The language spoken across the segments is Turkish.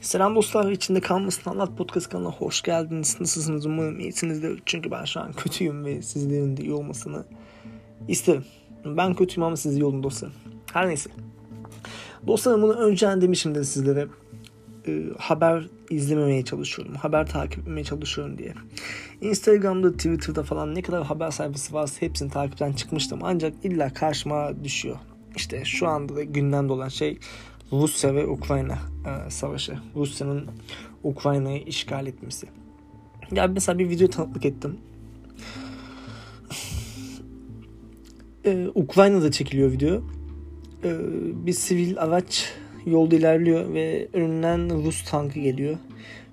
Selam dostlar, içinde kalmasın anlat podcast kanalına hoş geldiniz. Nasılsınız umarım iyisinizdir. Çünkü ben şu an kötüyüm ve sizlerin de iyi olmasını isterim. Ben kötüyüm ama siz iyi olun dostlarım. Her neyse. Dostlarım bunu önceden demişimdir sizlere. E, haber izlememeye çalışıyorum. Haber takip etmeye çalışıyorum diye. Instagram'da, Twitter'da falan ne kadar haber sayfası varsa hepsini takipten çıkmıştım. Ancak illa karşıma düşüyor. İşte şu anda da gündemde olan şey Rusya ve Ukrayna e, savaşı. Rusya'nın Ukrayna'yı işgal etmesi. Ya mesela bir video tanıklık ettim. Ee, Ukrayna'da çekiliyor video. Ee, bir sivil araç yolda ilerliyor ve önünden Rus tankı geliyor.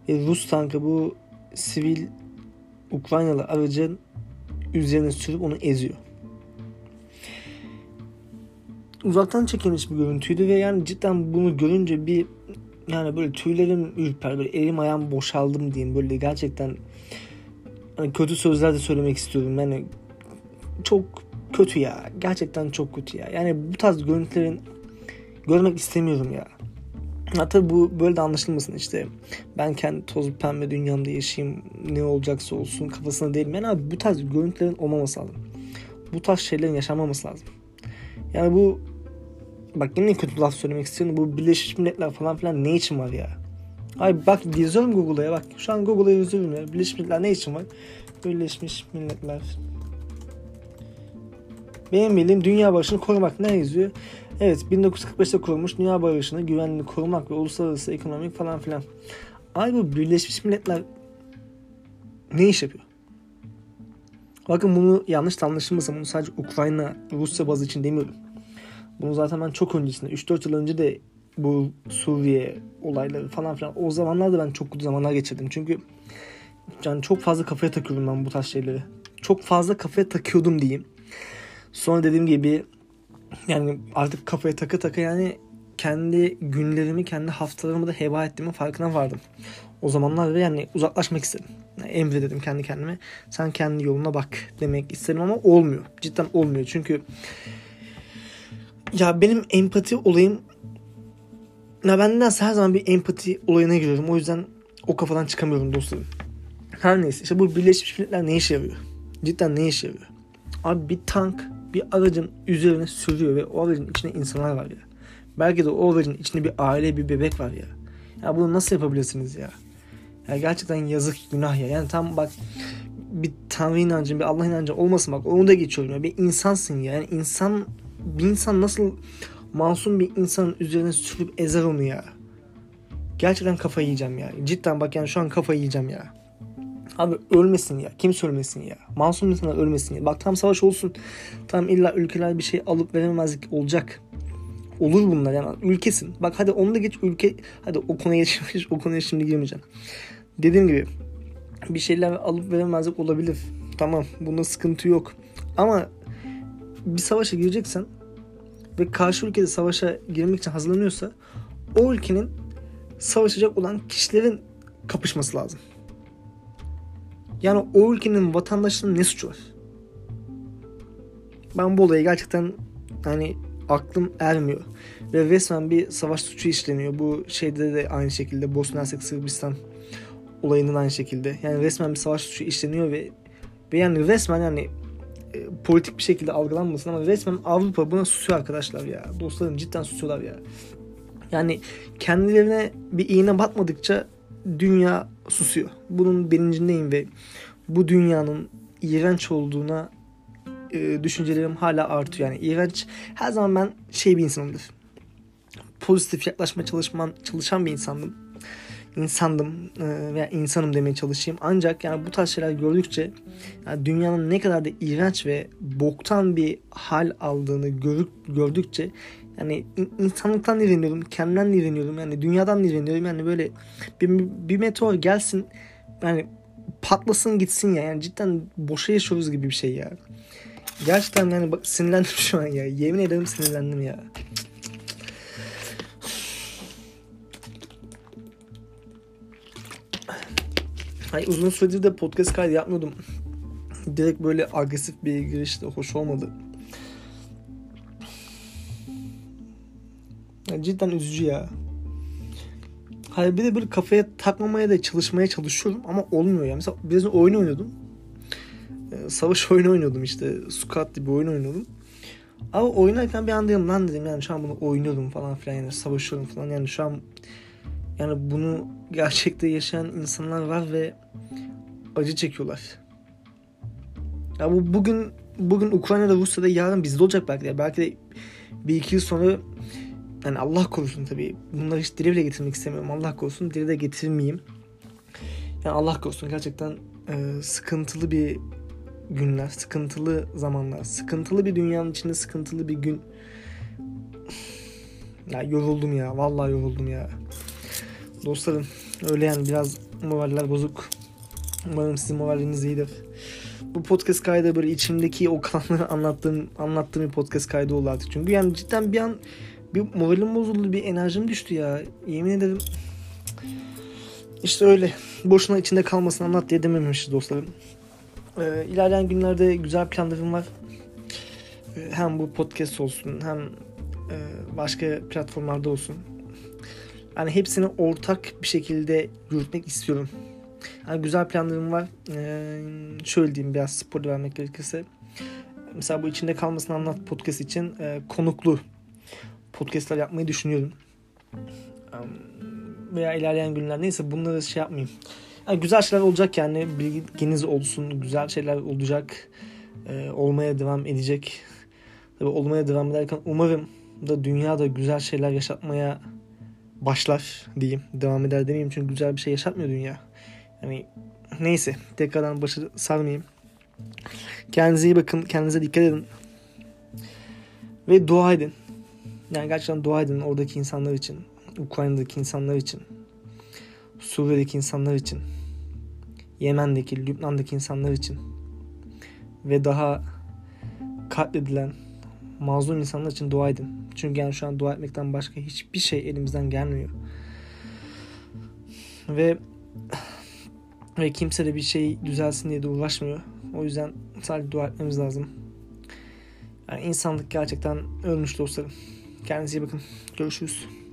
Ve Rus tankı bu sivil Ukraynalı aracın üzerine sürüp onu eziyor uzaktan çekilmiş bir görüntüydü ve yani cidden bunu görünce bir yani böyle tüylerim ürper böyle elim ayağım boşaldım diyeyim böyle gerçekten hani kötü sözler de söylemek istiyorum yani çok kötü ya gerçekten çok kötü ya yani bu tarz görüntülerin görmek istemiyorum ya Hatta bu böyle de anlaşılmasın işte ben kendi toz pembe dünyamda yaşayayım ne olacaksa olsun kafasına değilim. Yani abi bu tarz görüntülerin olmaması lazım. Bu tarz şeylerin yaşanmaması lazım. Yani bu bak yine kötü laf söylemek istiyorum. Bu Birleşmiş Milletler falan filan ne için var ya? Ay bak yazıyorum Google'a bak. Şu an Google'a yazıyorum ya. Birleşmiş Milletler ne için var? Birleşmiş Milletler. Benim bildiğim dünya barışını korumak ne yazıyor? Evet 1945'te kurulmuş dünya barışını güvenliğini korumak ve uluslararası ekonomik falan filan. Ay bu Birleşmiş Milletler ne iş yapıyor? Bakın bunu yanlış anlaşılmasın. Bunu sadece Ukrayna, Rusya bazı için demiyorum. Bunu zaten ben çok öncesinde 3-4 yıl önce de bu Suriye olayları falan filan o zamanlarda ben çok kötü zamanlar geçirdim. Çünkü yani çok fazla kafaya takıyorum ben bu tarz şeyleri. Çok fazla kafaya takıyordum diyeyim. Sonra dediğim gibi yani artık kafaya taka taka yani kendi günlerimi, kendi haftalarımı da heba ettiğimin farkına vardım. O zamanlar ve yani uzaklaşmak istedim. Yani emre dedim kendi kendime. Sen kendi yoluna bak demek istedim ama olmuyor. Cidden olmuyor. Çünkü ya benim empati olayım ya ben nedense her zaman bir empati olayına giriyorum. O yüzden o kafadan çıkamıyorum dostlarım. Her neyse işte bu Birleşmiş Milletler ne işe yarıyor? Cidden ne işe yarıyor? Abi bir tank bir aracın üzerine sürüyor ve o aracın içinde insanlar var ya. Belki de o aracın içinde bir aile bir bebek var ya. Ya bunu nasıl yapabilirsiniz ya? Ya gerçekten yazık günah ya. Yani tam bak bir tanrı inancın bir Allah inancın olmasın bak onu da geçiyorum ya. Bir insansın ya. Yani insan bir insan nasıl masum bir insanın üzerine sürüp ezer onu ya. Gerçekten kafa yiyeceğim ya. Cidden bak yani şu an kafa yiyeceğim ya. Abi ölmesin ya. Kim ölmesin ya. Masum insanlar ölmesin ya. Bak tam savaş olsun. Tam illa ülkeler bir şey alıp verememezlik olacak. Olur bunlar yani. Ülkesin. Bak hadi onu da geç ülke. Hadi o konuya geçmiş. O konuya şimdi girmeyeceğim. Dediğim gibi bir şeyler alıp veremezlik olabilir. Tamam. Bunda sıkıntı yok. Ama bir savaşa gireceksen ve karşı ülkede savaşa girmek için hazırlanıyorsa o ülkenin savaşacak olan kişilerin kapışması lazım. Yani o ülkenin vatandaşının ne suçu var? Ben bu olayı gerçekten hani aklım ermiyor. Ve resmen bir savaş suçu işleniyor. Bu şeyde de aynı şekilde Bosna Hersek Sırbistan olayının aynı şekilde. Yani resmen bir savaş suçu işleniyor ve ve yani resmen yani e, politik bir şekilde algılanmasın ama resmen Avrupa buna susuyor arkadaşlar ya. Dostlarım cidden susuyorlar ya. Yani kendilerine bir iğne batmadıkça dünya susuyor. Bunun bilincindeyim ve bu dünyanın iğrenç olduğuna e, düşüncelerim hala artıyor. Yani iğrenç her zaman ben şey bir insanımdır. Pozitif yaklaşma çalışman, çalışan bir insandım insandım e, veya insanım demeye çalışayım. Ancak yani bu tarz şeyler gördükçe yani dünyanın ne kadar da iğrenç ve boktan bir hal aldığını görük, gördükçe yani insanlıktan iğreniyorum, kendimden iğreniyorum, yani dünyadan iğreniyorum. Yani böyle bir, bir meteor gelsin yani patlasın gitsin ya. Yani cidden boşa yaşıyoruz gibi bir şey ya. Gerçekten yani bak sinirlendim şu an ya. Yemin ederim sinirlendim ya. Hani uzun süredir de podcast kaydı yapmıyordum. Direkt böyle agresif bir giriş de hoş olmadı. Yani cidden üzücü ya. Hayır bir de böyle kafaya takmamaya da çalışmaya çalışıyorum ama olmuyor ya. Mesela biraz oyun oynuyordum. Ee, savaş oyunu oynuyordum işte. Squad gibi oyun oynuyordum. Ama oynarken bir anda dedim lan dedim yani şu an bunu oynuyordum falan filan yani savaşıyorum falan yani şu an yani bunu gerçekte yaşayan insanlar var ve acı çekiyorlar. Ya bu bugün bugün Ukrayna'da Rusya'da yarın bizde olacak belki de. Belki de bir iki yıl sonra yani Allah korusun tabii. Bunları hiç dile bile getirmek istemiyorum. Allah korusun dile de getirmeyeyim. Yani Allah korusun gerçekten e, sıkıntılı bir günler, sıkıntılı zamanlar, sıkıntılı bir dünyanın içinde sıkıntılı bir gün. Ya yoruldum ya. Vallahi yoruldum ya. Dostlarım öyle yani biraz moraller bozuk. Umarım sizin moraliniz iyidir. Bu podcast kaydı böyle içimdeki o kalanları anlattığım, anlattığım bir podcast kaydı oldu artık. Çünkü yani cidden bir an bir moralim bozuldu, bir enerjim düştü ya. Yemin ederim. İşte öyle. Boşuna içinde kalmasın anlat diye dememişiz dostlarım. Ee, ilerleyen günlerde güzel planlarım var. Ee, hem bu podcast olsun hem e, başka platformlarda olsun. Yani hepsini ortak bir şekilde yürütmek istiyorum. Yani güzel planlarım var. Ee, şöyle diyeyim biraz spoiler vermek gerekirse. Mesela bu içinde kalmasın anlat podcast için e, konuklu podcastlar yapmayı düşünüyorum. Veya ilerleyen günler neyse bunları şey yapmayayım. Yani güzel şeyler olacak yani bilginiz olsun. Güzel şeyler olacak. E, olmaya devam edecek. Tabii olmaya devam ederken umarım da dünyada güzel şeyler yaşatmaya başlar diyeyim. Devam eder demeyeyim çünkü güzel bir şey yaşatmıyor dünya. Yani neyse tekrardan başı sarmayayım. Kendinize iyi bakın. Kendinize dikkat edin. Ve dua edin. Yani gerçekten dua edin oradaki insanlar için. Ukrayna'daki insanlar için. Suriye'deki insanlar için. Yemen'deki, Lübnan'daki insanlar için. Ve daha katledilen mazlum insanlar için dua edin. Çünkü yani şu an dua etmekten başka hiçbir şey elimizden gelmiyor. Ve ve kimse de bir şey düzelsin diye de uğraşmıyor. O yüzden sadece dua etmemiz lazım. Yani insanlık gerçekten ölmüş dostlarım. Kendinize iyi bakın. Görüşürüz.